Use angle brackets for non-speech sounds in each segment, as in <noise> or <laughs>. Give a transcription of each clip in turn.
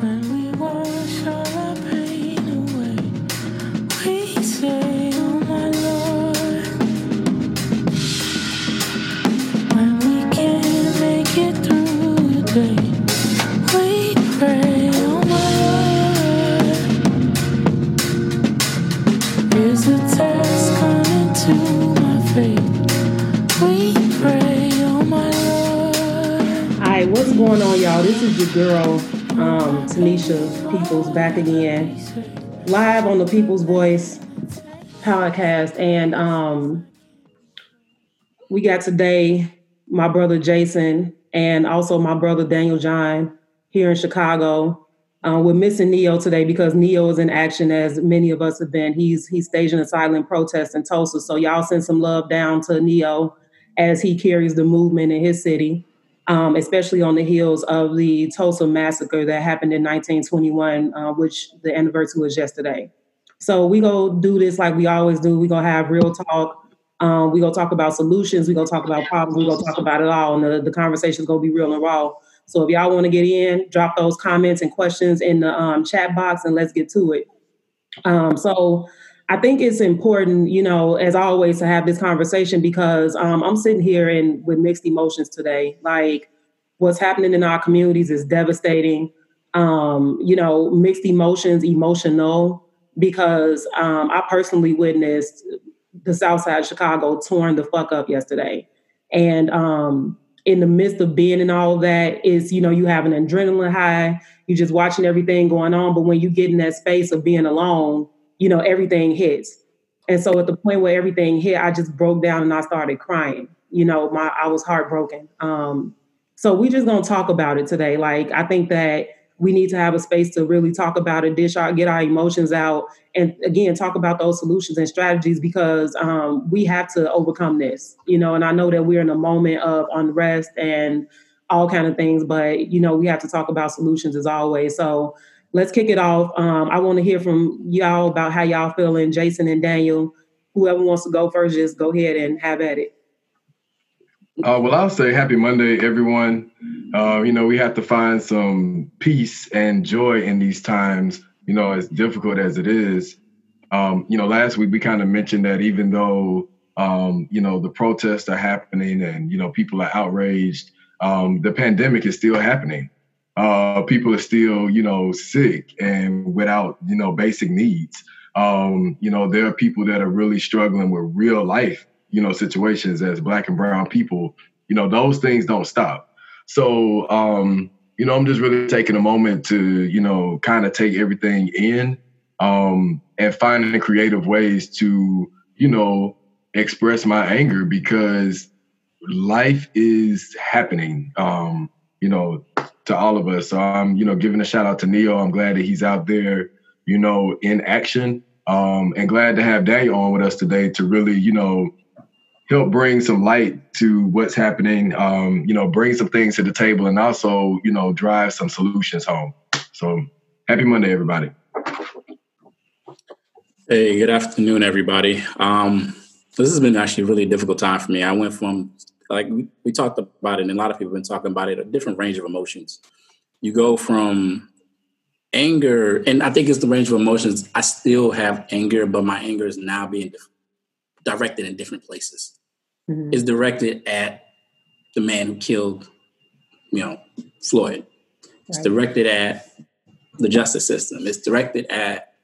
When Tanisha Peoples, back again, live on the People's Voice podcast, and um, we got today my brother Jason and also my brother Daniel John here in Chicago. Uh, we're missing Neo today because Neo is in action, as many of us have been. He's he's staging a silent protest in Tulsa, so y'all send some love down to Neo as he carries the movement in his city um, especially on the heels of the Tulsa massacre that happened in 1921, uh, which the anniversary was yesterday. So we go do this like we always do. We gonna have real talk. Um, we gonna talk about solutions. We gonna talk about problems. We gonna talk about it all, and the, the conversation's gonna be real and raw. So if y'all want to get in, drop those comments and questions in the um, chat box, and let's get to it. Um, so I think it's important, you know, as always, to have this conversation because um, I'm sitting here and with mixed emotions today. Like what's happening in our communities is devastating. Um, you know, mixed emotions, emotional, because um, I personally witnessed the South Side of Chicago torn the fuck up yesterday, and um, in the midst of being and all that is, you know, you have an adrenaline high. You're just watching everything going on, but when you get in that space of being alone you know, everything hits. And so at the point where everything hit, I just broke down and I started crying. You know, my I was heartbroken. Um, so we're just gonna talk about it today. Like I think that we need to have a space to really talk about it, dish out, get our emotions out, and again talk about those solutions and strategies because um, we have to overcome this. You know, and I know that we're in a moment of unrest and all kind of things, but you know we have to talk about solutions as always. So let's kick it off. Um, I want to hear from y'all about how y'all feeling, Jason and Daniel. Whoever wants to go first, just go ahead and have at it. Uh, well, I'll say happy Monday, everyone. Uh, you know, we have to find some peace and joy in these times, you know, as difficult as it is. Um, you know, last week we kind of mentioned that even though, um, you know, the protests are happening and, you know, people are outraged, um, the pandemic is still happening uh, people are still, you know, sick and without, you know, basic needs. Um, you know, there are people that are really struggling with real life, you know, situations as black and brown people. You know, those things don't stop. So, um, you know, I'm just really taking a moment to, you know, kind of take everything in um, and finding creative ways to, you know, express my anger because life is happening. Um, you know, to all of us. So I'm, you know, giving a shout out to Neo. I'm glad that he's out there, you know, in action. Um, and glad to have Daniel on with us today to really, you know, help bring some light to what's happening. Um, you know, bring some things to the table and also, you know, drive some solutions home. So happy Monday, everybody. Hey, good afternoon, everybody. Um, this has been actually a really difficult time for me. I went from like we, talked about it, and a lot of people have been talking about it, a different range of emotions. You go from anger, and I think it's the range of emotions. I still have anger, but my anger is now being directed in different places. Mm-hmm. It's directed at the man who killed, you know, Floyd. It's right. directed at the justice system. It's directed at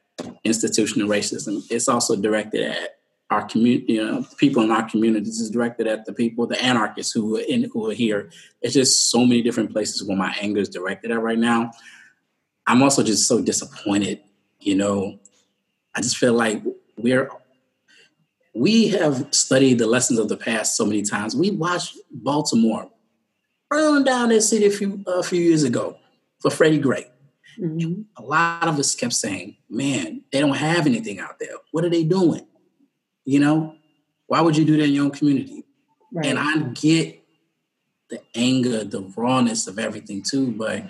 institutional racism. It's also directed at our community, you know, people in our communities is directed at the people, the anarchists who are in who are here. It's just so many different places where my anger is directed at right now. I'm also just so disappointed, you know. I just feel like we're we have studied the lessons of the past so many times. We watched Baltimore burn down that city a few a few years ago for Freddie Gray. Mm-hmm. A lot of us kept saying, "Man, they don't have anything out there. What are they doing?" You know, why would you do that in your own community? Right. And I get the anger, the rawness of everything too, but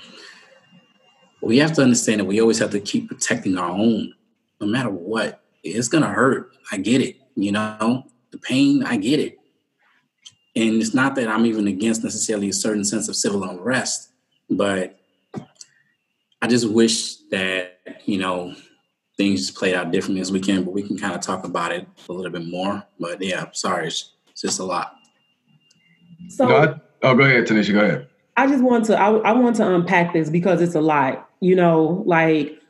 we have to understand that we always have to keep protecting our own, no matter what. It's gonna hurt. I get it. You know, the pain. I get it. And it's not that I'm even against necessarily a certain sense of civil unrest, but I just wish that you know things played out differently as we can, but we can kind of talk about it a little bit more. But yeah, sorry, it's, it's just a lot. So No, I, oh, go ahead, Tanisha. Go ahead. I just want to I, I want to unpack this because it's a lot. You know, like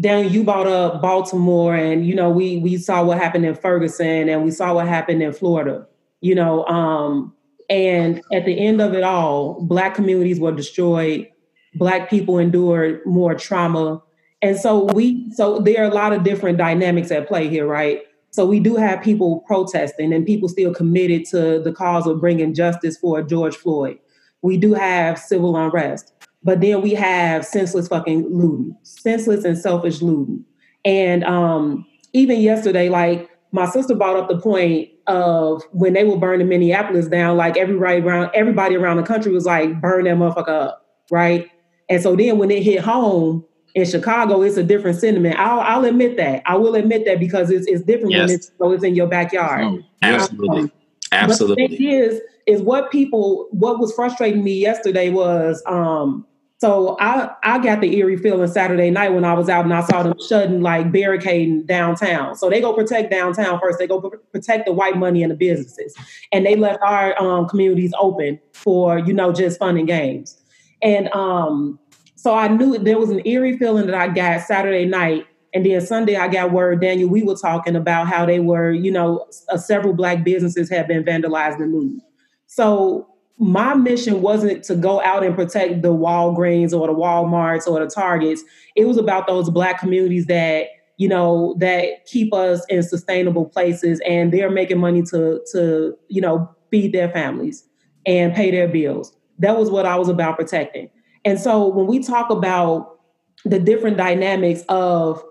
Dan, you brought up Baltimore, and you know we we saw what happened in Ferguson, and we saw what happened in Florida. You know, um, and at the end of it all, Black communities were destroyed. Black people endured more trauma, and so we so there are a lot of different dynamics at play here, right? So we do have people protesting, and people still committed to the cause of bringing justice for George Floyd we do have civil unrest, but then we have senseless fucking looting, senseless and selfish looting. And um, even yesterday, like my sister brought up the point of when they were burning Minneapolis down, like everybody around everybody around the country was like, burn that motherfucker up, right? And so then when it hit home in Chicago, it's a different sentiment. I'll, I'll admit that. I will admit that because it's, it's different Yes. when it's, so it's in your backyard. Oh, yeah. Absolutely, But the absolutely. thing is, is what people what was frustrating me yesterday was um so I I got the eerie feeling Saturday night when I was out and I saw them shutting like barricading downtown. So they go protect downtown first. They go pr- protect the white money and the businesses, and they left our um, communities open for you know just fun and games. And um so I knew there was an eerie feeling that I got Saturday night. And then Sunday, I got word, Daniel, we were talking about how they were, you know, uh, several Black businesses had been vandalized and looted. So my mission wasn't to go out and protect the Walgreens or the Walmarts or the Targets. It was about those Black communities that, you know, that keep us in sustainable places and they're making money to, to you know, feed their families and pay their bills. That was what I was about protecting. And so when we talk about the different dynamics of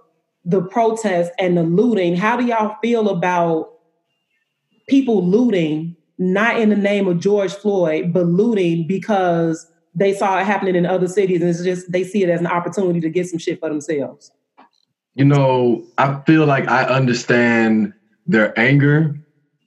the protest and the looting, how do y'all feel about people looting, not in the name of George Floyd, but looting because they saw it happening in other cities and it's just they see it as an opportunity to get some shit for themselves. you know, I feel like I understand their anger.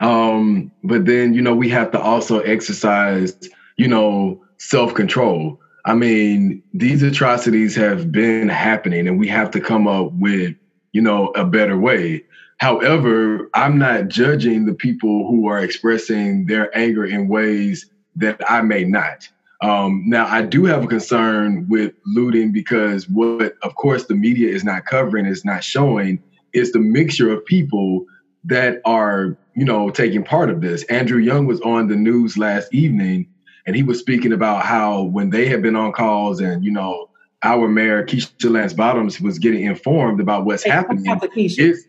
Um, but then, you know, we have to also exercise, you know, self control. I mean, these atrocities have been happening and we have to come up with, you know, a better way. However, I'm not judging the people who are expressing their anger in ways that I may not. Um, now, I do have a concern with looting because what, of course, the media is not covering, is not showing, is the mixture of people that are, you know, taking part of this. Andrew Young was on the news last evening, and he was speaking about how when they had been on calls, and you know, our mayor Keisha Lance Bottoms was getting informed about what's happening. It's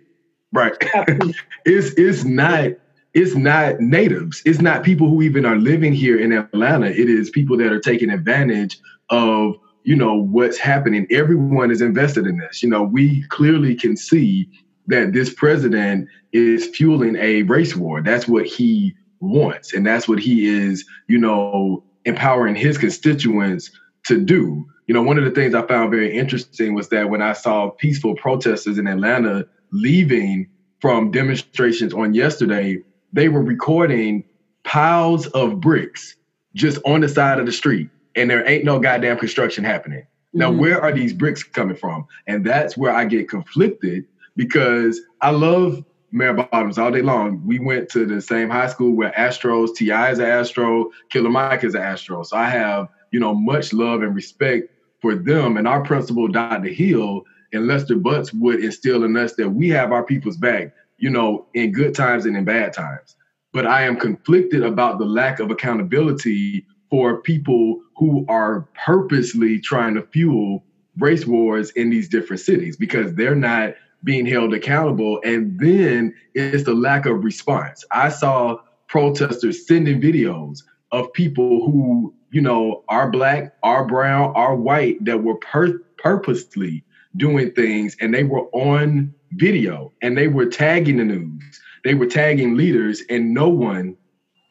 right. <laughs> it's it's not it's not natives. It's not people who even are living here in Atlanta. It is people that are taking advantage of you know what's happening. Everyone is invested in this. You know, we clearly can see that this president is fueling a race war. That's what he wants, and that's what he is. You know, empowering his constituents to do. You know, one of the things I found very interesting was that when I saw peaceful protesters in Atlanta leaving from demonstrations on yesterday, they were recording piles of bricks just on the side of the street, and there ain't no goddamn construction happening. Now, Mhm. where are these bricks coming from? And that's where I get conflicted because I love Mayor Bottoms all day long. We went to the same high school where Astros, T.I. is an Astro, Killer Mike is an Astro. So I have, you know, much love and respect for them. And our principal, Dr. Hill and Lester Butts would instill in us that we have our people's back, you know, in good times and in bad times. But I am conflicted about the lack of accountability for people who are purposely trying to fuel race wars in these different cities because they're not being held accountable. And then it's the lack of response. I saw protesters sending videos of people who, you know, are black, are brown, are white that were pur- purposely doing things and they were on video and they were tagging the news. They were tagging leaders and no one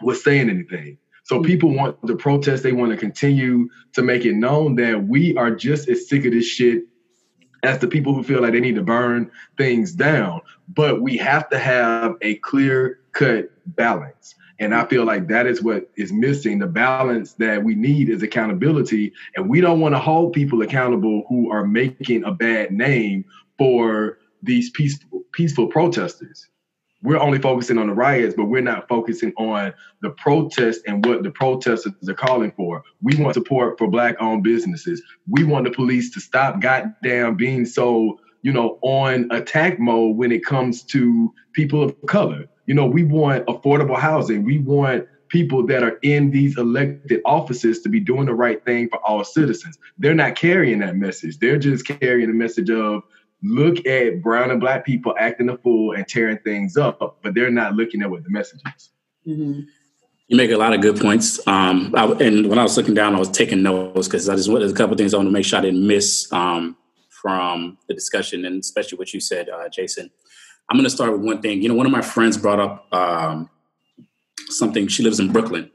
was saying anything. So hmm. people want to protest. They want to continue to make it known that we are just as sick of this shit as the people who feel like they need to burn things down. But we have to have a clear cut balance. And I feel like that is what is missing. The balance that we need is accountability. And we don't want to hold people accountable who are making a bad name for these peaceful, peaceful protesters. We're only focusing on the riots, but we're not focusing on the protest and what the protesters are calling for. We want support for black owned businesses. We want the police to stop goddamn being so, you know, on attack mode when it comes to people of color. You know, we want affordable housing. We want people that are in these elected offices to be doing the right thing for all citizens. They're not carrying that message. They're just carrying the message of look at brown and black people acting a fool and tearing things up, but they're not looking at what the message is. Mm-hmm. You make a lot of good points. Um, I, and when I was looking down, I was taking notes because I just wanted a couple things I want to make sure I didn't miss um, from the discussion, and especially what you said, uh, Jason. I'm going to start with one thing. You know, one of my friends brought up um, something. She lives in Brooklyn,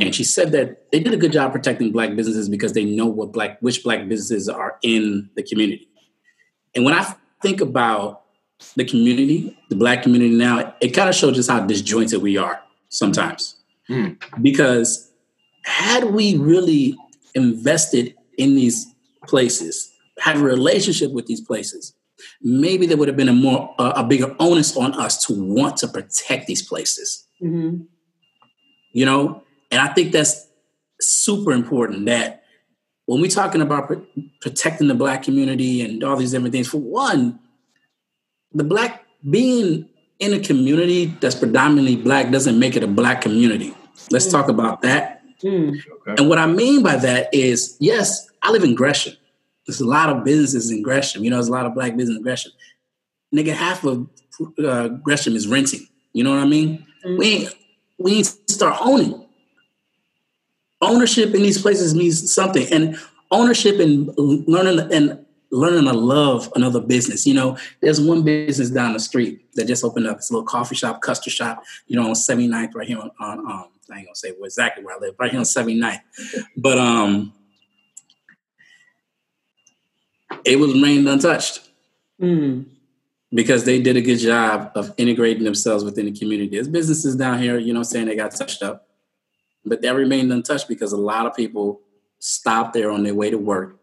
and she said that they did a good job protecting black businesses because they know what black which black businesses are in the community. And when I think about the community, the black community now, it kind of shows just how disjointed we are sometimes. Mm. Because had we really invested in these places, had a relationship with these places, maybe there would have been a more uh, a bigger onus on us to want to protect these places. Mm-hmm. You know, and I think that's super important that when we're talking about protecting the black community and all these different things, for one, the black being in a community that's predominantly black doesn't make it a black community. Let's mm. talk about that. Mm. Okay. And what I mean by that is, yes, I live in Gresham. There's a lot of businesses in Gresham. You know, there's a lot of black business in Gresham. Nigga, half of uh, Gresham is renting. You know what I mean? Mm. We we need to start owning ownership in these places means something and ownership and learning and learning to love another business. You know there's one business down the street that just opened up. It's a little coffee shop custard shop you know on 79th right here on, on um i ain't gonna say exactly where i live right here on 79th but um it was remained untouched. Mm. because they did a good job of integrating themselves within the community. There's businesses down here you know saying they got touched up but that remained untouched because a lot of people stop there on their way to work,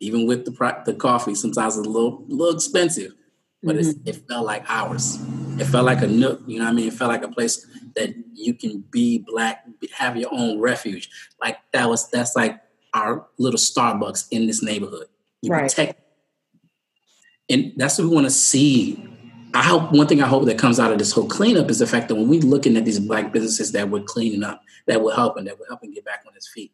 even with the the coffee. Sometimes it's a little little expensive, but mm-hmm. it felt like ours. It felt like a nook. You know what I mean? It felt like a place that you can be black, have your own refuge. Like that was that's like our little Starbucks in this neighborhood. You right. protect, and that's what we want to see I hope one thing I hope that comes out of this whole cleanup is the fact that when we're looking at these black businesses that we're cleaning up, that we're helping, that we're helping get back on its feet.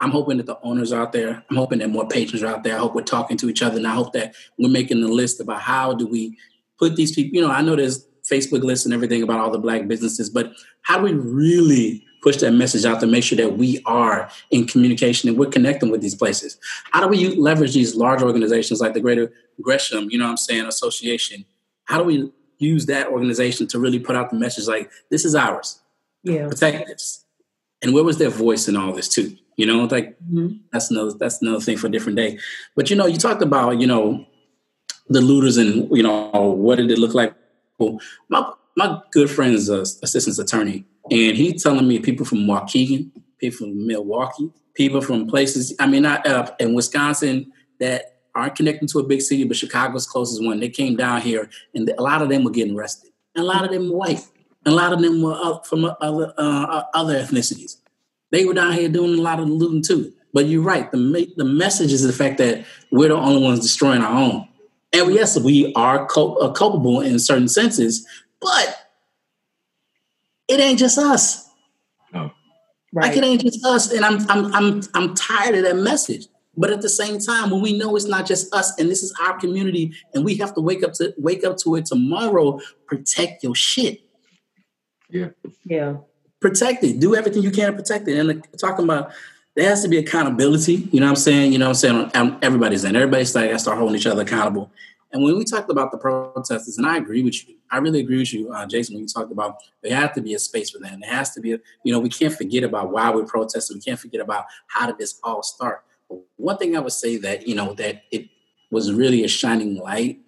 I'm hoping that the owners are out there. I'm hoping that more patrons are out there. I hope we're talking to each other, and I hope that we're making a list about how do we put these people. You know, I know there's Facebook lists and everything about all the black businesses, but how do we really push that message out to make sure that we are in communication and we're connecting with these places? How do we leverage these large organizations like the Greater Gresham, you know, what I'm saying, Association? How do we use that organization to really put out the message like this is ours. Yeah. Protect this. And where was their voice in all this too? You know like mm-hmm. that's another that's another thing for a different day. But you know you talked about you know the looters and you know what did it look like? Well, my my good friend is a assistant attorney and he's telling me people from waukegan people from milwaukee people from places i mean not uh, in wisconsin that aren't connecting to a big city, but Chicago's closest one. They came down here, and a lot of them were getting arrested. And a lot of them were white. And a lot of them were from other uh, other ethnicities. They were down here doing a lot of looting too. But you're right. The the message is the fact that we're the only ones destroying our own. And yes, we are uh, culpable in certain senses, but it ain't just us. Oh. Right. Like it ain't just us. And I'm I'm I'm I'm tired of that message. But at the same time, when we know it's not just us and this is our community and we have to wake up to wake up to it tomorrow, protect your shit. Yeah. Yeah. Protect it. Do everything you can to protect it. And talking about there has to be accountability. You know what I'm saying? You know what I'm saying? Everybody's in. Everybody's like, I start holding each other accountable. And when we talked about the protesters, and I agree with you, I really agree with you, uh, Jason, when you talked about there has to be a space for them. There has to be, a, you know, we can't forget about why we're protesting. We can't forget about how did this all start. One thing I would say that, you know, that it was really a shining light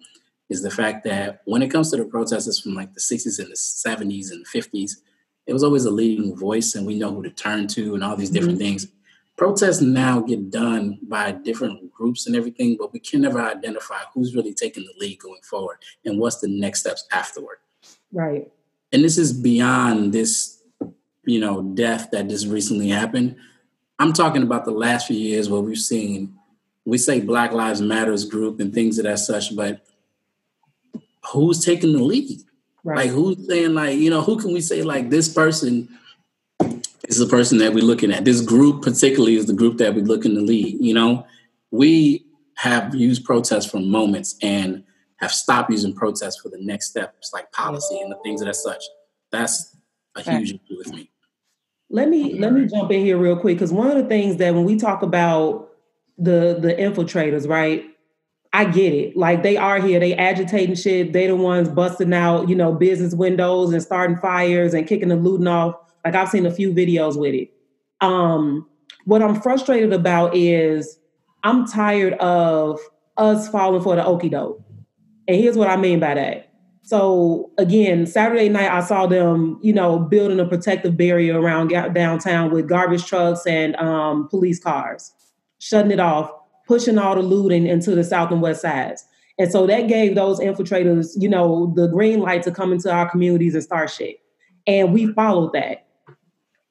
is the fact that when it comes to the protesters from like the 60s and the 70s and the 50s, it was always a leading voice and we know who to turn to and all these different Mhm. things. Protests now get done by different groups and everything, but we can never identify who's really taking the lead going forward and what's the next steps afterward. Right. And this is beyond this, you know, death that just recently happened. I'm talking about the last few years where we've seen, we say Black Lives Matters group and things of that such, but who's taking the lead? Right. Like who's saying like, you know, who can we say like this person is the person that we're looking at. This group particularly is the group that we're looking to lead. You know, we have used protests for moments and have stopped using protests for the next steps, like policy and the things of that such. That's a huge issue with me. Let me let me jump in here real quick because one of the things that when we talk about the the infiltrators, right? I get it. Like they are here, they agitating shit. They the ones busting out, you know, business windows and starting fires and kicking the looting off. Like I've seen a few videos with it. Um, what I'm frustrated about is I'm tired of us falling for the okey doke. And here's what I mean by that. So again, Saturday night I saw them, you know, building a protective barrier around downtown with garbage trucks and um, police cars, shutting it off, pushing all the looting into the south and west sides. And so that gave those infiltrators, you know, the green light to come into our communities and start shit. And we followed that.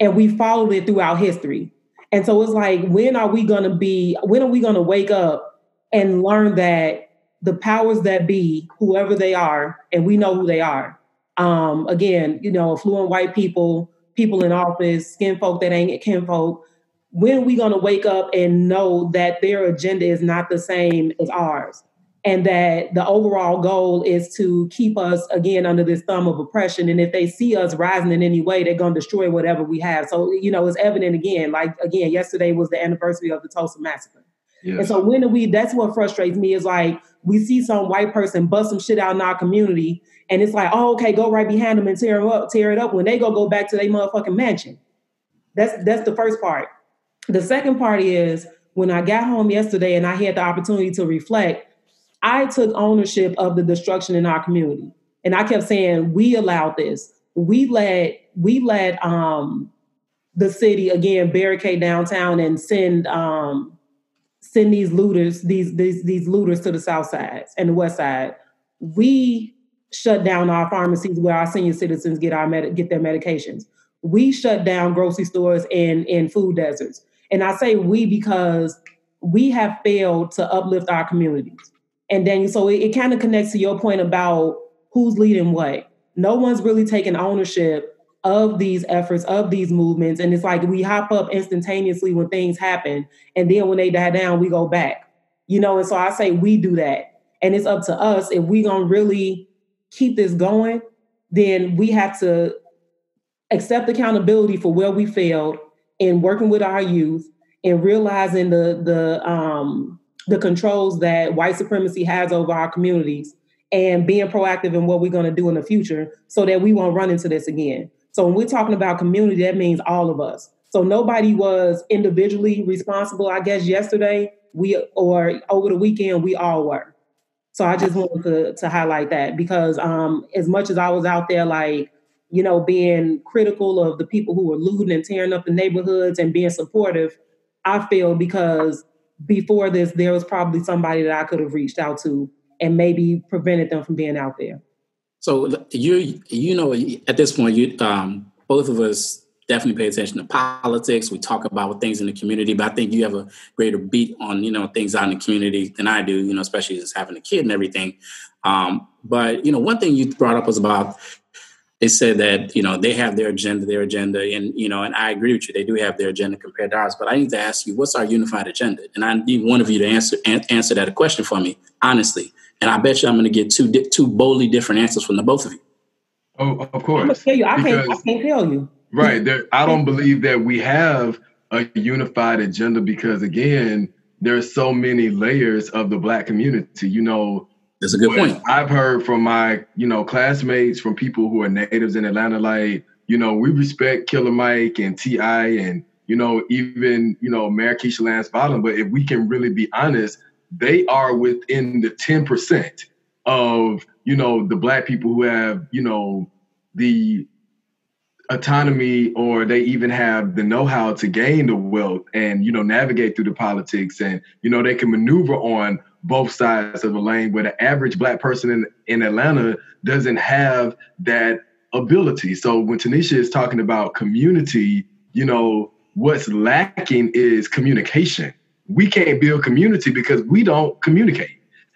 And we followed it throughout history. And so it's like, when are we gonna be, when are we gonna wake up and learn that the powers that be, whoever they are, and we know who they are. Um, again, you know, affluent white people, people in office, skin folk that ain't kin folk. When are we gonna wake up and know that their agenda is not the same as ours? And that the overall goal is to keep us again under this thumb of oppression. And if they see us rising in any way, they're gonna destroy whatever we have. So, you know, it's evident again, like again, yesterday was the anniversary of the Tulsa massacre. And so when do we, that's what frustrates me is like, we see some white person bust some shit out in our community and it's like, oh, okay, go right behind them and tear 'em up, tear it up when they go go back to their motherfucking mansion. That's, that's the first part. The second part is when I got home yesterday and I had the opportunity to reflect, I took ownership of the destruction in our community. And I kept saying, we allowed this. We let, we let um the city again barricade downtown and send um send these looters, these these these looters to the south side and the west side. We shut down our pharmacies where our senior citizens get our med- get their medications. We shut down grocery stores and and food deserts. And I say we because we have failed to uplift our communities. And then so it, it kind of connects to your point about who's leading what. No one's really taking ownership of these efforts, of these movements. And it's like we hop up instantaneously when things happen. And then when they die down, we go back. You know, and so I say we do that. And it's up to us if we gonna really keep this going, then we have to accept accountability for where we failed in working with our youth and realizing the the um the controls that white supremacy has over our communities and being proactive in what we're going to do in the future so that we won't run into this again. So when we're talking about community, that means all of us. So nobody was individually responsible, I guess yesterday, we or over the weekend, we all were. So I just wanted to, to highlight that because um, as much as I was out there like, you know, being critical of the people who were looting and tearing up the neighborhoods and being supportive, I feel because before this, there was probably somebody that I could have reached out to and maybe prevented them from being out there. So you you know at this point you um, both of us definitely pay attention to politics. We talk about things in the community, but I think you have a greater beat on you know things out in the community than I do. You know, especially just having a kid and everything. Um, but you know, one thing you brought up was about they said that you know they have their agenda, their agenda, and you know, and I agree with you. They do have their agenda compared to ours. But I need to ask you, what's our unified agenda? And I need one of you to answer an- answer that question for me honestly. And I bet you I'm going to get two di- two boldly different answers from the both of you. Oh, of course. I'm gonna tell you, I can't, I can't tell you. Right. There, I don't <laughs> believe that we have a unified agenda because, again, there's so many layers of the black community. You know, That's a good point. I've heard from my, you know, classmates, from people who are natives in Atlanta, like, you know, we respect Killer Mike and T.I. and, you know, even, you know, Mayor Keisha Lance Bottom. But if we can really be honest, they are within the 10% of, you know, the black people who have, you know, the autonomy or they even have the know-how to gain the wealth and you know navigate through the politics and you know they can maneuver on both sides of the lane where the average black person in, in Atlanta doesn't have that ability. So when Tanisha is talking about community, you know, what's lacking is communication. We can't build community because we don't communicate.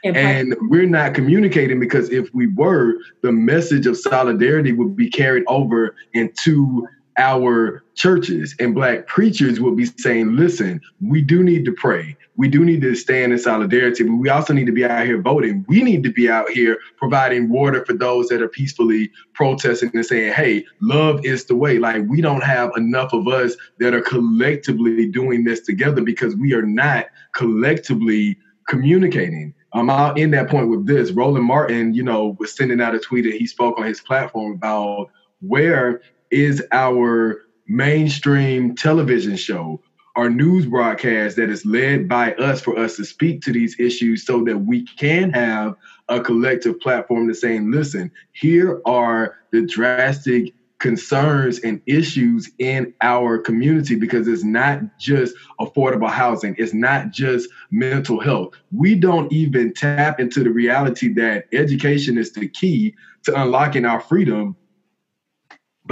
And we're not communicating because if we were, the message of solidarity would be carried over into our churches and black preachers will be saying, listen, we do need to pray. We do need to stand in solidarity, but we also need to be out here voting. We need to be out here providing water for those that are peacefully protesting and saying, hey, love is the way. Like, we don't have enough of us that are collectively doing this together because we are not collectively communicating. Um, I'll end that point with this. Roland Martin, you know, was sending out a tweet that he spoke on his platform about where is our mainstream television show, our news broadcast that is led by us for us to speak to these issues so that we can have a collective platform to saying, listen, here are the drastic concerns and issues in our community because it's not just affordable housing, it's not just mental health. We don't even tap into the reality that education is the key to unlocking our freedom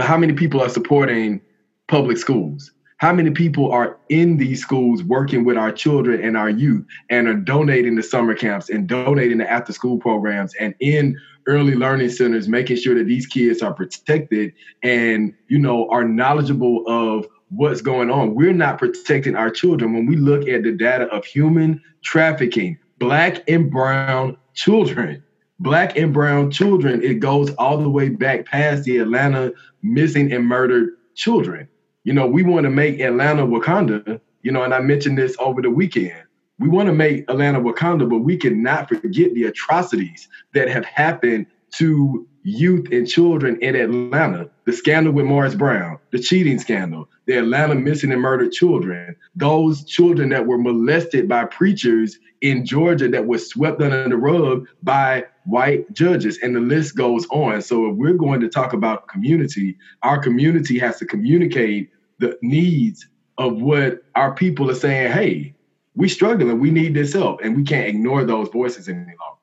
but how many people are supporting public schools? How many people are in these schools working with our children and our youth and are donating to summer camps and donating to after school programs and in early learning centers, making sure that these kids are protected and, you know, are knowledgeable of what's going on. We're not protecting our children. When we look at the data of human trafficking, black and brown children, black and brown children, it goes all the way back past the Atlanta missing and murdered children. You know, we want to make Atlanta Wakanda, you know, and I mentioned this over the weekend. We want to make Atlanta Wakanda, but we cannot forget the atrocities that have happened to youth and children in Atlanta. The scandal with Morris Brown, the cheating scandal, the Atlanta missing and murdered children, those children that were molested by preachers in Georgia that was swept under the rug by white judges, and the list goes on. So, if we're going to talk about community, our community has to communicate the needs of what our people are saying. Hey, we struggling, we need this help, and we can't ignore those voices any longer.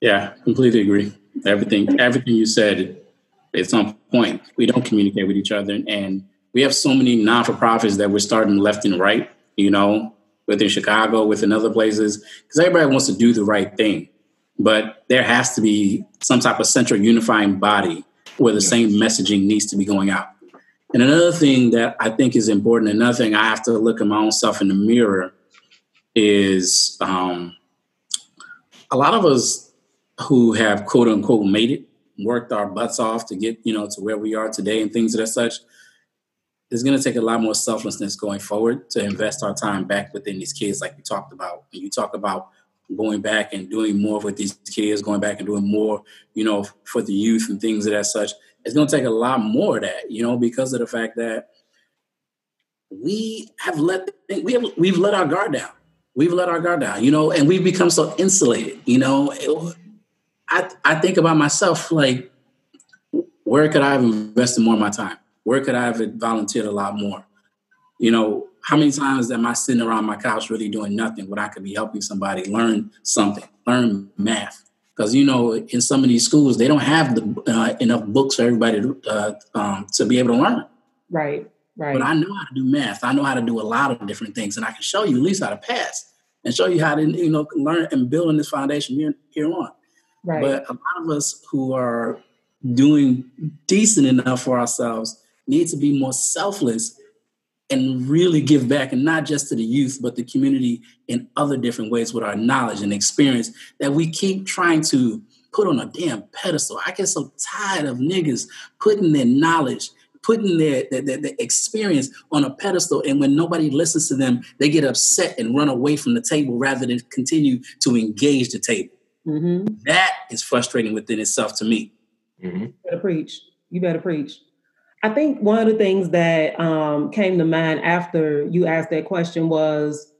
Yeah, completely agree. Everything, everything you said, it's on point. We don't communicate with each other, and we have so many non-for-profits that we're starting left and right. You know, within Chicago, within other places, because everybody wants to do the right thing. But there has to be some type of central unifying body where the same messaging needs to be going out. And another thing that I think is important, another thing I have to look at my own self in the mirror is um, a lot of us who have quote unquote made it, worked our butts off to get, you know, to where we are today and things of that such it's going to take a lot more selflessness going forward to invest our time back within these kids, like you talked about. When you talk about going back and doing more with these kids, going back and doing more, you know, for the youth and things of that such, it's going to take a lot more of that, you know, because of the fact that we have let we have we've let our guard down. We've let our guard down, you know, and we've become so insulated, you know. It, I I think about myself like, where could I have invested more of my time? Where could I have volunteered a lot more? You know, how many times am I sitting around my couch really doing nothing when I could be helping somebody learn something, learn math? Because you know, in some of these schools, they don't have the uh, enough books for everybody to, uh, um, to be able to learn. Right, right. But I know how to do math. I know how to do a lot of different things, and I can show you at least how to pass and show you how to you know learn and build in this foundation here, here on. Right. But a lot of us who are doing decent enough for ourselves need to be more selfless and really give back and not just to the youth but the community in other different ways with our knowledge and experience that we keep trying to put on a damn pedestal. I get so tired of niggas putting their knowledge putting their, their, their, their experience on a pedestal and when nobody listens to them they get upset and run away from the table rather than continue to engage the table. Mm-hmm. that is frustrating within itself to me. Mm-hmm. you better preach. You better preach I think one of the things that um, came to mind after you asked that question was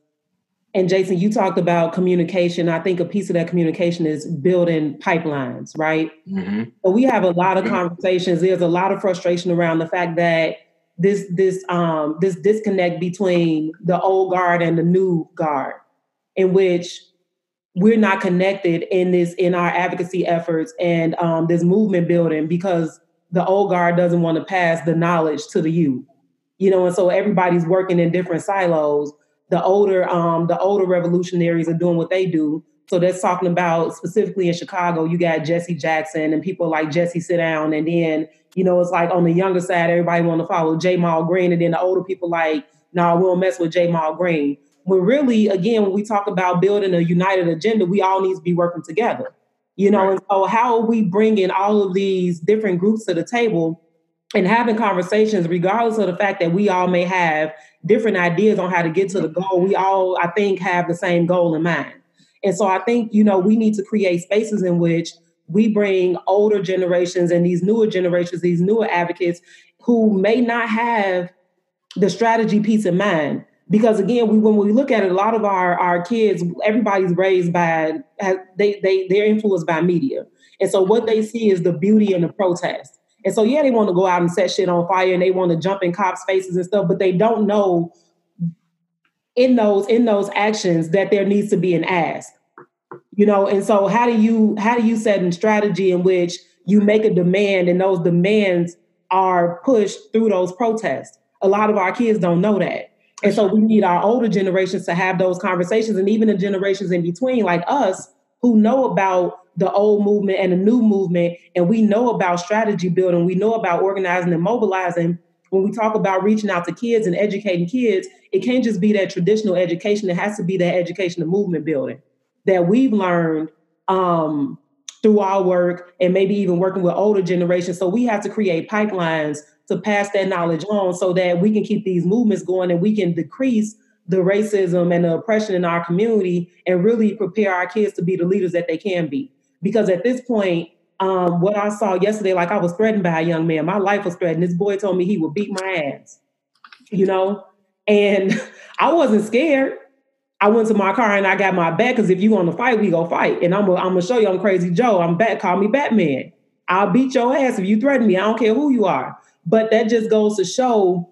and Jason, you talked about communication. I think a piece of that communication is building pipelines, right? Mm-hmm. So we have a lot of conversations. There's a lot of frustration around the fact that this this um, this disconnect between the old guard and the new guard, in which we're not connected in this in our advocacy efforts and um, this movement building because the old guard doesn't want to pass the knowledge to the youth, you know, and so everybody's working in different silos. The older um, the older revolutionaries are doing what they do. So that's talking about specifically in Chicago, you got Jesse Jackson and people like Jesse Sit Down, and then you know, it's like on the younger side, everybody want to follow Ja'Mal Green, and then the older people like, no, nah, we don't mess with Ja'Mal Green. When really, again, when we talk about building a united agenda, we all need to be working together. You know, right. and so how are we bringing all of these different groups to the table and having conversations, regardless of the fact that we all may have different ideas on how to get to the goal, we all, I think, have the same goal in mind. And so I think, you know, we need to create spaces in which we bring older generations and these newer generations, these newer advocates who may not have the strategy piece in mind. Because again, we, when we look at it, a lot of our, our kids, everybody's raised by they they they're influenced by media, and so what they see is the beauty and the protest. And so yeah, they want to go out and set shit on fire, and they want to jump in cops' faces and stuff, but they don't know in those in those actions that there needs to be an ask. You know and so how do you how do you set a strategy in which you make a demand and those demands are pushed through those protests? A lot of our kids don't know that and so we need our older generations to have those conversations and even the generations in between like us who know about the old movement and the new movement. And we know about strategy building. We know about organizing and mobilizing. When we talk about reaching out to kids and educating kids it can't just be that traditional education. It has to be that education of movement building that we've learned um, through our work and maybe even working with older generations. So we have to create pipelines to pass that knowledge on so that we can keep these movements going and we can decrease the racism and the oppression in our community and really prepare our kids to be the leaders that they can be. Because at this point, um, what I saw yesterday, like I was threatened by a young man, my life was threatened. This boy told me he would beat my ass, you know? And <laughs> I wasn't scared I went to my car and I got my back because if you want to fight, we go fight. And I'm gonna show you I'm crazy Joe. I'm back. Call me Batman. I'll beat your ass if you threaten me. I don't care who you are. But that just goes to show,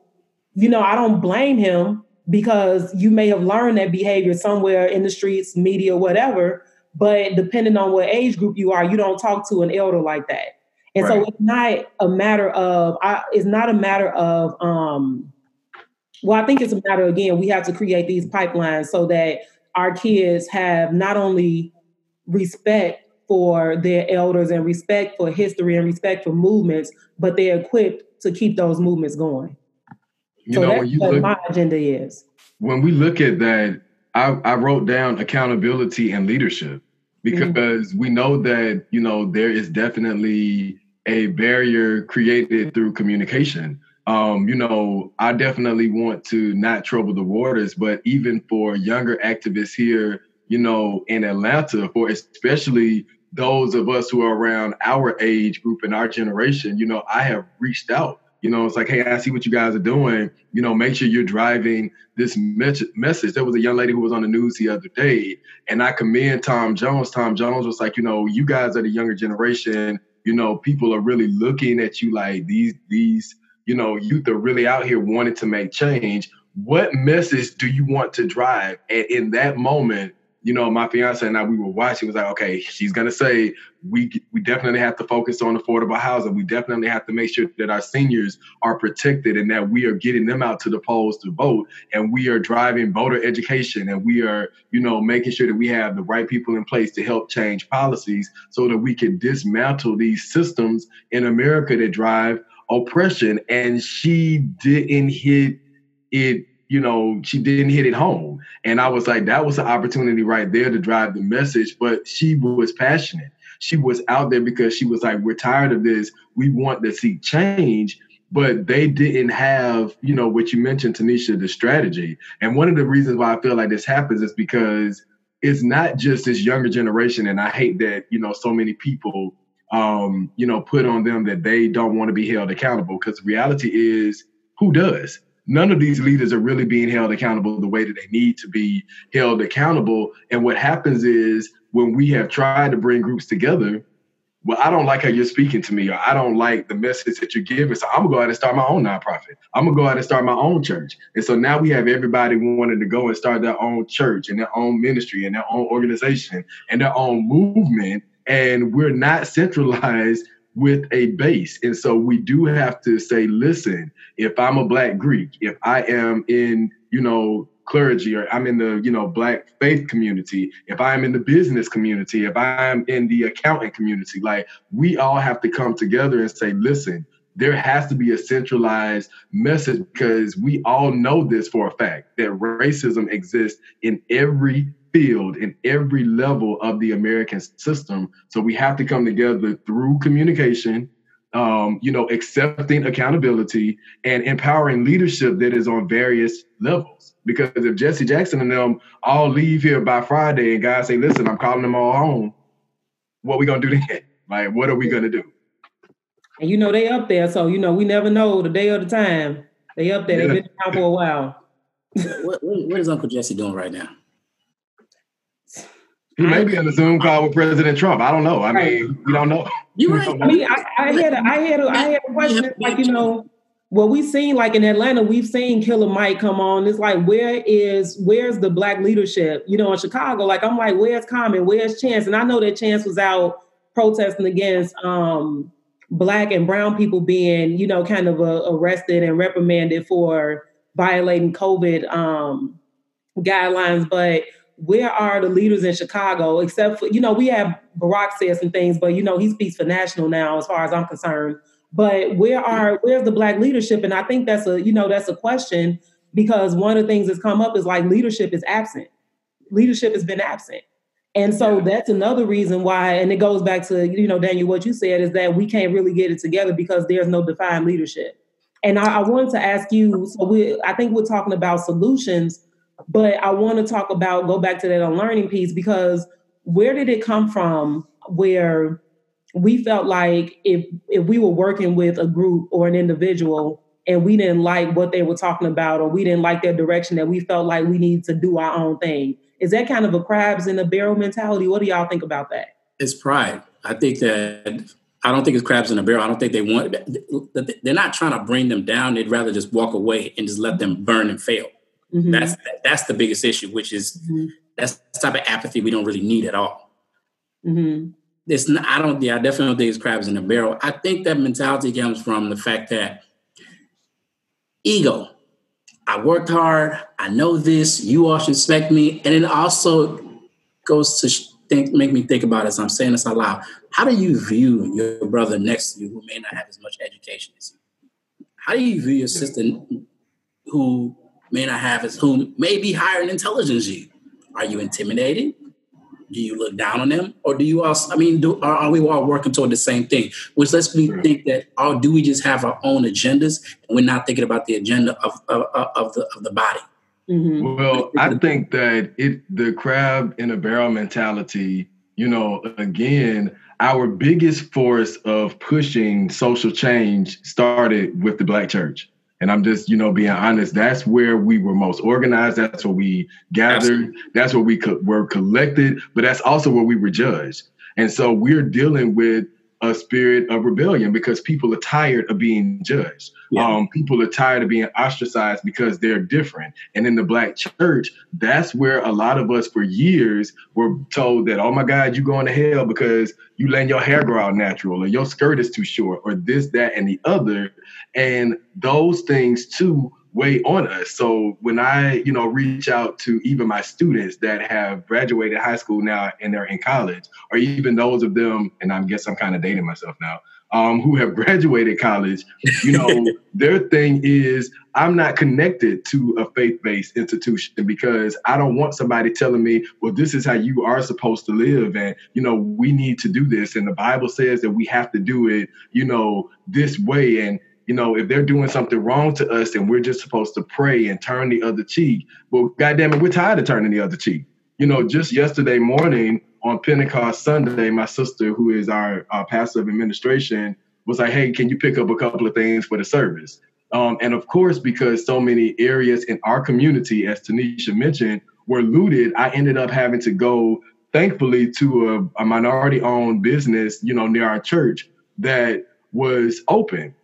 you know, I don't blame him because you may have learned that behavior somewhere in the streets, media, whatever. But depending on what age group you are, you don't talk to an elder like that. And right. so it's not a matter of I, it's not a matter of um well, I think it's a matter again, we have to create these pipelines so that our kids have not only respect for their elders and respect for history and respect for movements, but they're equipped to keep those movements going. You so know, that's what look, my agenda is. When we look at that, I, I wrote down accountability and leadership because mm-hmm. we know that, you know, there is definitely a barrier created through communication um, you know, I definitely want to not trouble the waters, but even for younger activists here, you know, in Atlanta, for especially those of us who are around our age group and our generation, you know, I have reached out. You know, it's like, hey, I see what you guys are doing. You know, make sure you're driving this message. There was a young lady who was on the news the other day, and I commend Tom Jones. Tom Jones was like, you know, you guys are the younger generation. You know, people are really looking at you like these these you know, youth are really out here wanting to make change. What message do you want to drive? And in that moment, you know, my fiance and I, we were watching. Was like, okay, she's gonna say we we definitely have to focus on affordable housing. We definitely have to make sure that our seniors are protected and that we are getting them out to the polls to vote, and we are driving voter education, and we are, you know, making sure that we have the right people in place to help change policies so that we can dismantle these systems in America that drive oppression and she didn't hit it you know she didn't hit it home and i was like that was an opportunity right there to drive the message but she was passionate she was out there because she was like we're tired of this we want to see change but they didn't have you know what you mentioned tanisha the strategy and one of the reasons why i feel like this happens is because it's not just this younger generation and i hate that you know so many people um, you know, put on them that they don't want to be held accountable. Because the reality is, who does? None of these leaders are really being held accountable the way that they need to be held accountable. And what happens is when we have tried to bring groups together, well, I don't like how you're speaking to me, or I don't like the message that you're giving. So I'm gonna go out and start my own nonprofit. I'm gonna go out and start my own church. And so now we have everybody wanting to go and start their own church and their own ministry and their own organization and their own movement. And we're not centralized with a base. And so we do have to say, listen, if I'm a black Greek, if I am in, you know, clergy or I'm in the, you know, black faith community, if I'm in the business community, if I'm in the accounting community, like we all have to come together and say, listen, there has to be a centralized message because we all know this for a fact that racism exists in every field in every level of the American system. So we have to come together through communication, um, you know, accepting accountability and empowering leadership that is on various levels. Because if Jesse Jackson and them all leave here by Friday and guys say, listen, I'm calling them all home, what we gonna do then? <laughs> Like, what are we gonna do? And you know they up there, so you know we never know the day or the time. They up there. They've been down for a while. what, what, what is Uncle Jesse doing right now? He may be on a Zoom call with President Trump. I don't know. I mean, we don't know. You right. I mean, I, I had a, I had a, I had a question. Like you know, what we've seen, like in Atlanta, we've seen Killer Mike come on. It's like, where is where's the black leadership? You know, in Chicago, like I'm like, where's Common? Where's Chance? And I know that Chance was out protesting against um, black and brown people being, you know, kind of uh, arrested and reprimanded for violating COVID um, guidelines, but where are the leaders in Chicago? Except for, you know, we have Barack said some things, but you know, he speaks for national now, as far as I'm concerned. But where are where's the black leadership? And I think that's a, you know, that's a question because one of the things that's come up is like leadership is absent. Leadership has been absent. And so yeah. that's another reason why, and it goes back to, you know, Daniel, what you said is that we can't really get it together because there's no defined leadership. And I, I wanted to ask you, so we I think we're talking about solutions but I want to talk about, go back to that unlearning piece because where did it come from where we felt like if if we were working with a group or an individual and we didn't like what they were talking about or we didn't like their direction that we felt like we need to do our own thing? Is that kind of a crabs in a barrel mentality? What do y'all think about that? It's pride. I think that i don't think it's crabs in a barrel. I don't think they want they're not trying to bring them down. They'd rather just walk away and just let them burn and fail Mm-hmm. That's that's the biggest issue, which is mm-hmm. that's the type of apathy we don't really need at all. Mm-hmm. It's not, I don't. Yeah, I definitely don't think it's crabs in a barrel. I think that mentality comes from the fact that ego. I worked hard. I know this. You all should respect me, and it also goes to think, make me think about as I'm saying this out loud. How do you view your brother next to you who may not have as much education as you? How do you view your sister who may not have as who may be higher in intelligence you. Are you intimidated? Do you look down on them, or do you also? I mean, do, are, are we all working toward the same thing? Which lets me think that, or do we just have our own agendas and we're not thinking about the agenda of of, of the of the body? Mm-hmm. Well, I think that it the crab in a barrel mentality. You know, again, our biggest force of pushing social change started with the Black church. And I'm just, you know, being honest. That's where we were most organized. That's where we gathered. Absolutely. That's where we co- were collected. But that's also where we were judged. And so we're dealing with a spirit of rebellion because people are tired of being judged. Yeah. Um, people are tired of being ostracized because they're different. And in the black church, that's where a lot of us for years were told that, oh my God, you're going to hell because you letting your hair grow out natural or your skirt is too short or this, that, and the other. And those things too weigh on us. So when I, you know, reach out to even my students that have graduated high school now and they're in college, or even those of them, and I guess I'm kind of dating myself now, um, who have <laughs> graduated college, you know, <laughs> their thing is I'm not connected to a faith-based institution because I don't want somebody telling me, well, this is how you are supposed to live, and you know, we need to do this, and the Bible says that we have to do it, you know, this way, and you know, if they're doing something wrong to us and we're just supposed to pray and turn the other cheek, well, goddamn it, we're tired of turning the other cheek. You know, just yesterday morning on Pentecost Sunday, my sister, who is our, our pastor of administration, was like, hey, can you pick up a couple of things for the service? Um, and of course, because so many areas in our community, as Tanisha mentioned, were looted, I ended up having to go, thankfully, to a, a minority owned business, you know, near our church that was open.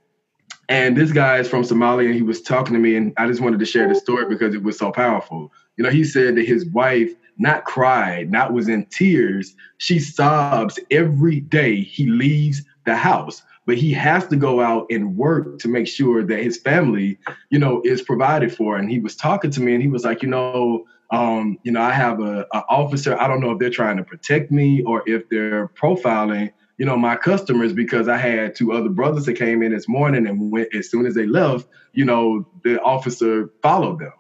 And this guy is from Somalia, and he was talking to me, and I just wanted to share the story because it was so powerful. You know, he said that his wife not cried, not was in tears. She sobs every day he leaves the house, but he has to go out and work to make sure that his family, you know, is provided for. And he was talking to me, and he was like, you know, um, you know, I have a, a officer. I don't know if they're trying to protect me or if they're profiling you know, my customers because I had two other brothers that came in this morning and went as soon as they left, you know, the officer followed them.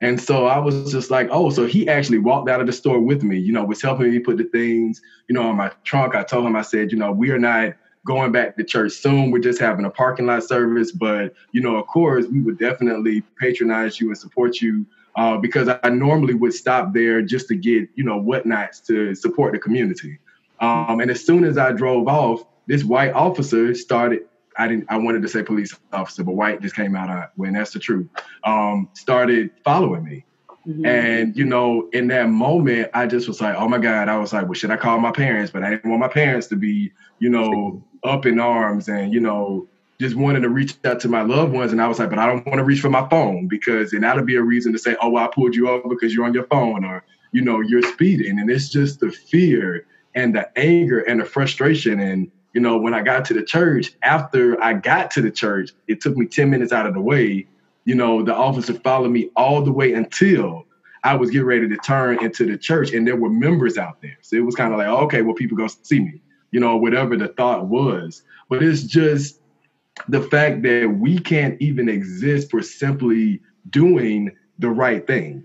And so I was just like, oh, so he actually walked out of the store with me, you know, was helping me put the things, you know, on my trunk. I told him, I said, you know, we are not going back to church soon. We're just having a parking lot service. But, you know, of course, we would definitely patronize you and support you uh, because I normally would stop there just to get, you know, whatnots to support the community. Um, and as soon as I drove off, this white officer started. I didn't. I wanted to say police officer, but white just came out uh, when that's the truth. Um, started following me, mm-hmm. and you know, in that moment, I just was like, "Oh my god!" I was like, "Well, should I call my parents?" But I didn't want my parents to be, you know, up in arms and you know, just wanting to reach out to my loved ones. And I was like, "But I don't want to reach for my phone because then that'll be a reason to say, oh, well, I pulled you over because you're on your phone or you know, you're speeding." And it's just the fear and the anger and the frustration. And, you know, when I got to the church, after I got to the church, it took me 10 minutes out of the way. You know, the officer followed me all the way until I was getting ready to turn into the church, and there were members out there. So it was kind of like, okay, well, people go see me, you know, whatever the thought was. But it's just the fact that we can't even exist for simply doing the right thing.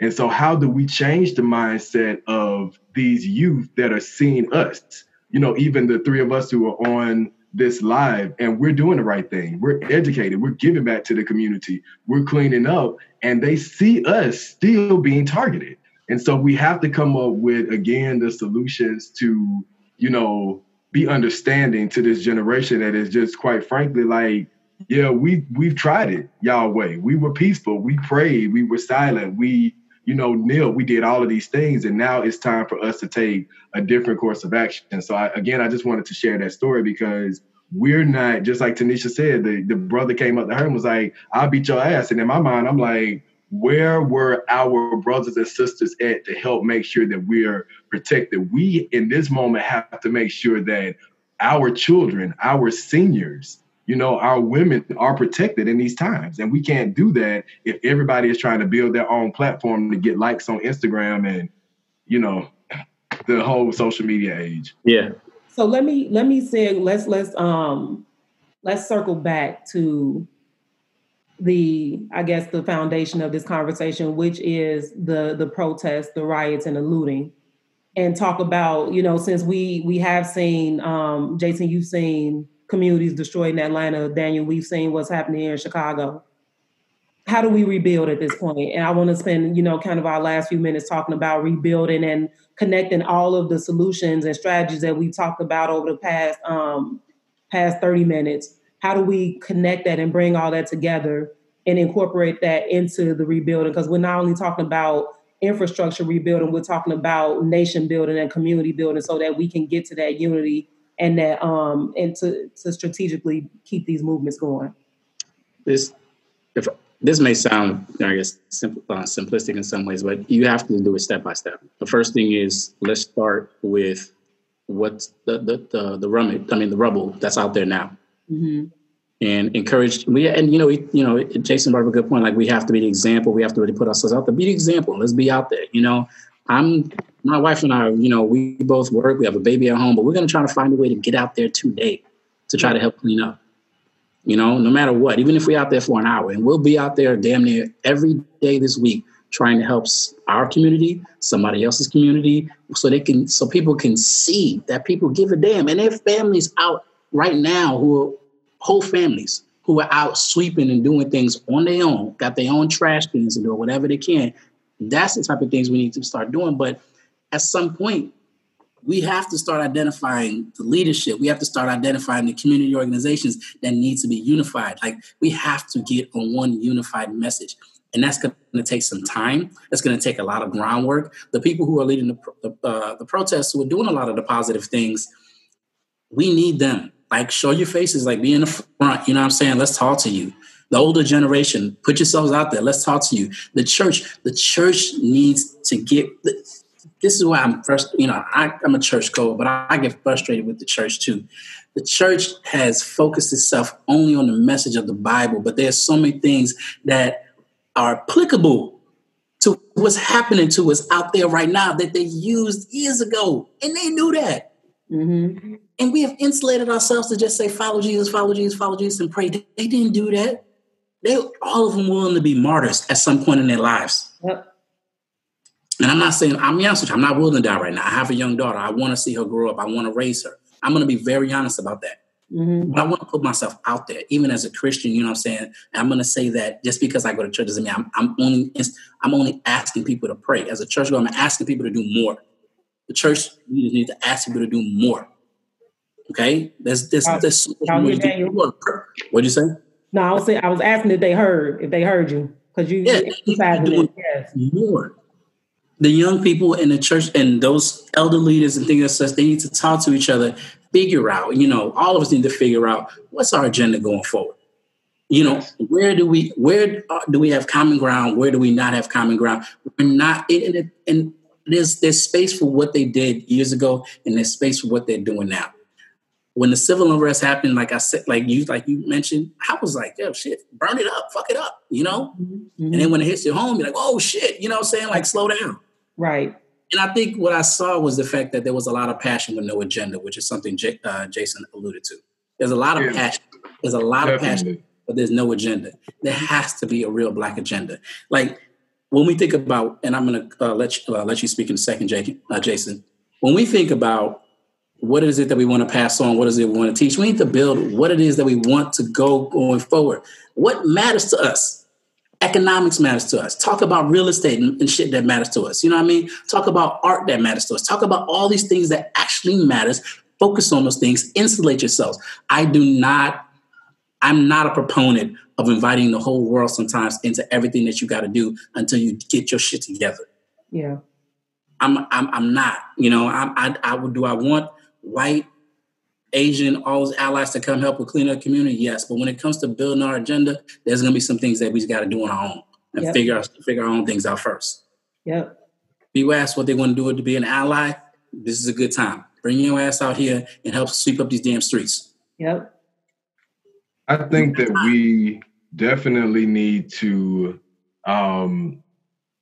And so, how do we change the mindset of these youth that are seeing us? You know, even the three of us who are on this live and we're doing the right thing. We're educated. We're giving back to the community. We're cleaning up and they see us still being targeted. And so we have to come up with, again, the solutions to, you know, be understanding to this generation that is just quite frankly like, yeah, we we've tried it, Yahweh. We were peaceful. We prayed. We were silent. We you know, Neil, we did all of these things, and now it's time for us to take a different course of action. So, I, again, I just wanted to share that story because we're not just like Tanisha said. The the brother came up to her and was like, "I'll beat your ass," and in my mind, I'm like, where were our brothers and sisters at to help make sure that we're protected? We in this moment have to make sure that our children, our seniors, you know, our women are protected in these times. And we can't do that if everybody is trying to build their own platform to get likes on Instagram and, you know, the whole social media age. Yeah. So let me let me say let's let's um let's circle back to the I guess the foundation of this conversation, which is the the protests, the riots, and the looting, and talk about you know since we we have seen um, Jason, you've seen communities destroyed in Atlanta. Daniel, we've seen what's happening here in Chicago. How do we rebuild at this point? And I want to spend, you know, kind of our last few minutes talking about rebuilding and connecting all of the solutions and strategies that we talked about over the past um, past 30 minutes. How do we connect that and bring all that together and incorporate that into the rebuilding? Because we're not only talking about infrastructure rebuilding, we're talking about nation building and community building so that we can get to that unity and that um and to to strategically keep these movements going. This if this may sound I guess simple, uh, simplistic in some ways, but you have to do it step by step. The first thing is let's start with what's the the the, the I mean the rubble that's out there now. Mm-hmm. And encourage we and you know you know Jason brought up a good point. Like we have to be the example. We have to really put ourselves out there. Be the example. Let's be out there. You know, I'm my wife and I, you know, we both work, we have a baby at home, but we're gonna try to find a way to get out there today to try to help clean up. You know, no matter what, even if we're out there for an hour, and we'll be out there damn near every day this week trying to help our community, somebody else's community, so they can, so people can see that people give a damn, and their families out right now who are whole families who are out sweeping and doing things on their own, got their own trash bins and doing whatever they can. That's the type of things we need to start doing. But at some point, we have to start identifying the leadership. We have to start identifying the community organizations that need to be unified. Like we have to get on one unified message. And that's going to take some time. That's going to take a lot of groundwork. The people who are leading the, uh, the protests, who are doing a lot of the positive things, we need them. Like, show your faces, like, be in the front. You know what I'm saying? Let's talk to you. The older generation, put yourselves out there. Let's talk to you. The church, the church needs to get. This is why I'm first. You know, I, am a church goer, but I, I get frustrated with the church too. The church has focused itself only on the message of the Bible, but there's so many things that are applicable to what's happening to us out there right now that they used years ago, and they knew that. Mm-hmm. And we have insulated ourselves to just say, "Follow Jesus, follow Jesus, follow Jesus," and pray. They didn't do that. They all of them willing to be martyrs at some point in their lives. Yep. And I'm not saying I'm honest with you, I'm not willing to die right now. I have a young daughter. I want to see her grow up. I want to raise her. I'm going to be very honest about that. Mm-hmm. But I want to put myself out there, even as a Christian. You know what I'm saying? I'm going to say that just because I go to church doesn't mean I'm, I'm only I'm only asking people to pray. As a church goer, I'm asking people to do more. The church leaders need to ask people to do more. Okay, there's this this. What'd you say? No, I was saying I was asking if they heard if they heard you because you yeah, you yes. more. The young people in the church and those elder leaders and things such, they need to talk to each other figure out, you know, all of us need to figure out what's our agenda going forward. You know, where do we where do we have common ground? Where do we not have common ground? We're not and, and there's there's space for what they did years ago, and there's space for what they're doing now. When the civil unrest happened, like I said, like you like you mentioned, I was like, "Yo, shit, burn it up, fuck it up," you know. Mm-hmm. And then when it hits your home, you're like, "Oh shit," you know, what I'm saying like slow down. Right. And I think what I saw was the fact that there was a lot of passion with no agenda, which is something J- uh, Jason alluded to. There's a lot of yeah. passion. There's a lot Definitely. of passion, but there's no agenda. There has to be a real black agenda. Like when we think about, and I'm going to uh, let you, uh, let you speak in a second, Jay, uh, Jason. When we think about what is it that we want to pass on, what is it we want to teach, we need to build what it is that we want to go going forward. What matters to us? economics matters to us. Talk about real estate and, shit that matters to us. You know what I mean? Talk about art that matters to us. Talk about all these things that actually matters. Focus on those things. Insulate yourselves. I do not. I'm not a proponent of inviting the whole world sometimes into everything that you got to do until you get your shit together. Yeah. I'm. I'm. I'm not. You know. I. I. I would. Do I want white Asian, all those allies to come help with clean up community? Yes. But when it comes to building our agenda, there's going to be some things that we got to do on our own and yep. figure out figure our own things out first. Yep. People ask what they want to do to be an ally. This is a good time. Bring your ass out here and help sweep up these damn streets. Yep. I think that we definitely need to, um,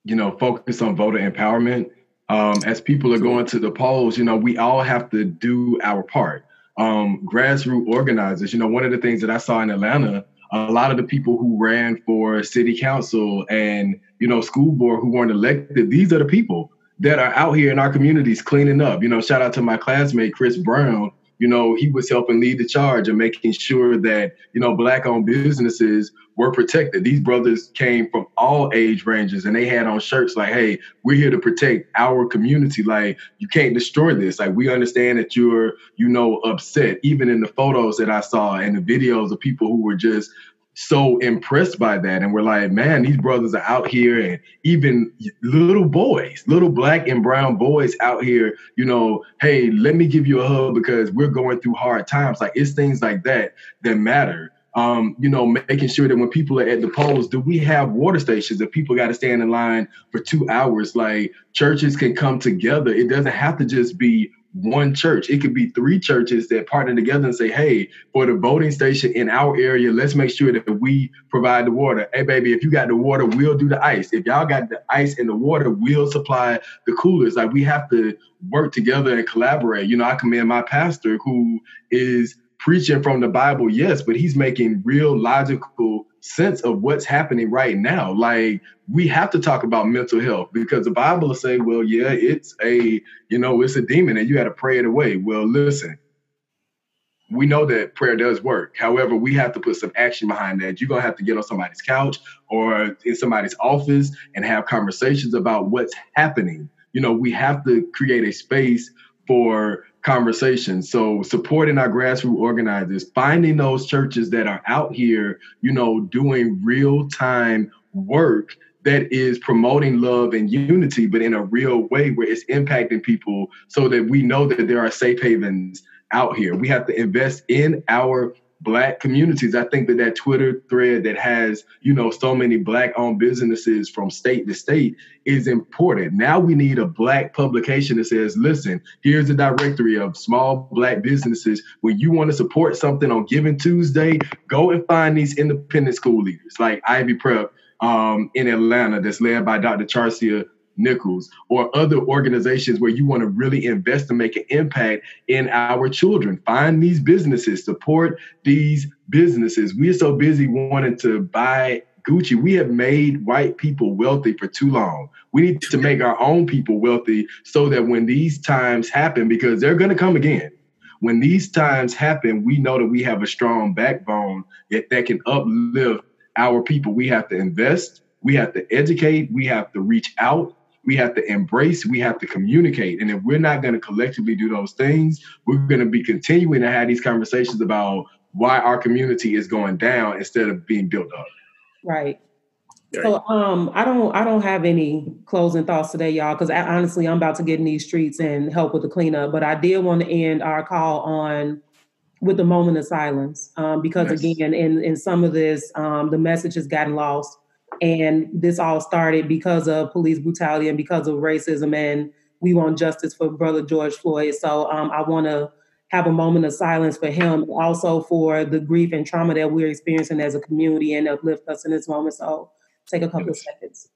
you know, focus on voter empowerment. Um, as people are going to the polls, you know, we all have to do our part um, grassroots organizers. You know, one of the things that I saw in Atlanta, a lot of the people who ran for city council and you know school board who weren't elected, these are the people that are out here in our communities cleaning up. You know, shout out to my classmate Chris Brown, you know, he was helping lead the charge of making sure that, you know, black owned businesses were protected. These brothers came from all age ranges and they had on shirts like, hey, we're here to protect our community. Like, you can't destroy this. Like, we understand that you're, you know, upset. Even in the photos that I saw and the videos of people who were just so impressed by that and we're like man these brothers are out here and even little boys little black and brown boys out here you know hey let me give you a hug because we're going through hard times like it's things like that that matter um, you know, making sure that when people are at the polls, do we have water stations that people got to stand in line for two hours? Like churches can come together. It doesn't have to just be one church. It could be three churches that partner together and say, hey, for the voting station in our area, let's make sure that we provide the water. Hey, baby, if you got the water, we'll do the ice. If y'all got the ice and the water, we'll supply the coolers. Like we have to work together and collaborate. You know, I commend my pastor who is preaching from the Bible, yes, but he's making real logical sense of what's happening right now. Like we have to talk about mental health because the Bible will say, well, yeah, it's a, you know, it's a demon and you got to pray it away. Well, listen, we know that prayer does work. However, we have to put some action behind that. You're going to have to get on somebody's couch or in somebody's office and have conversations about what's happening. You know, we have to create a space for conversations. So supporting our grassroots organizers, finding those churches that are out here, you know, doing real time work that is promoting love and unity, but in a real way where it's impacting people so that we know that there are safe havens out here. We have to invest in our black communities. I think that that Twitter thread that has, you know, so many black owned businesses from state to state is important. Now we need a black publication that says, listen, here's a directory of small black businesses. When you want to support something on Giving Tuesday, go and find these independent school leaders like Ivy Prep um, in Atlanta that's led by Dr. Charcia Nichols or other organizations where you want to really invest and make an impact in our children. Find these businesses, support these businesses. We're so busy wanting to buy Gucci. We have made white people wealthy for too long. We need to make our own people wealthy so that when these times happen, because they're going to come again. When these times happen, we know that we have a strong backbone that, that can uplift our people. We have to invest, we have to educate, we have to reach out, we have to embrace, we have to communicate. And if we're not going to collectively do those things, we're going to be continuing to have these conversations about why our community is going down instead of being built up. Right. So um, I don't I don't have any closing thoughts today, y'all, because honestly, I'm about to get in these streets and help with the cleanup. But I did want to end our call on with a moment of silence um, because yes. again, in in some of this, um, the message has gotten lost. And this all started because of police brutality and because of racism. And we want justice for Brother George Floyd. So um, I want to have a moment of silence for him, also for the grief and trauma that we're experiencing as a community and uplift us in this moment. So take a couple of seconds.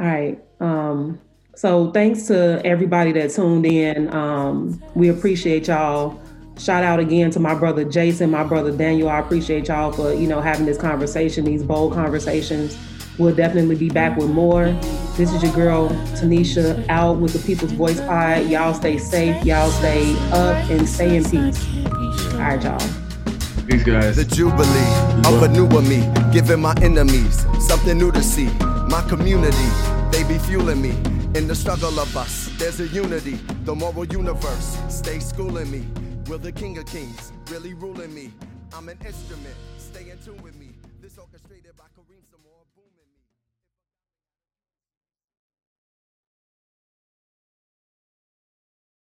All right. Um, so thanks to everybody that tuned in. Um, we appreciate y'all. Shout out again to my brother Jason, my brother Daniel. I appreciate y'all for you know having this conversation, these bold conversations. We'll definitely be back with more. This is your girl Tanisha out with the People's Voice Pod. Y'all stay safe. Y'all stay up and stay in peace. All right, y'all. Peace, guys. The jubilee of a newer me, giving my enemies something new to see. My community, they be fueling me. In the struggle of us, there's a unity. The moral universe, stay schooling me. Will the King of Kings really ruling me? I'm an instrument, stay in tune with me.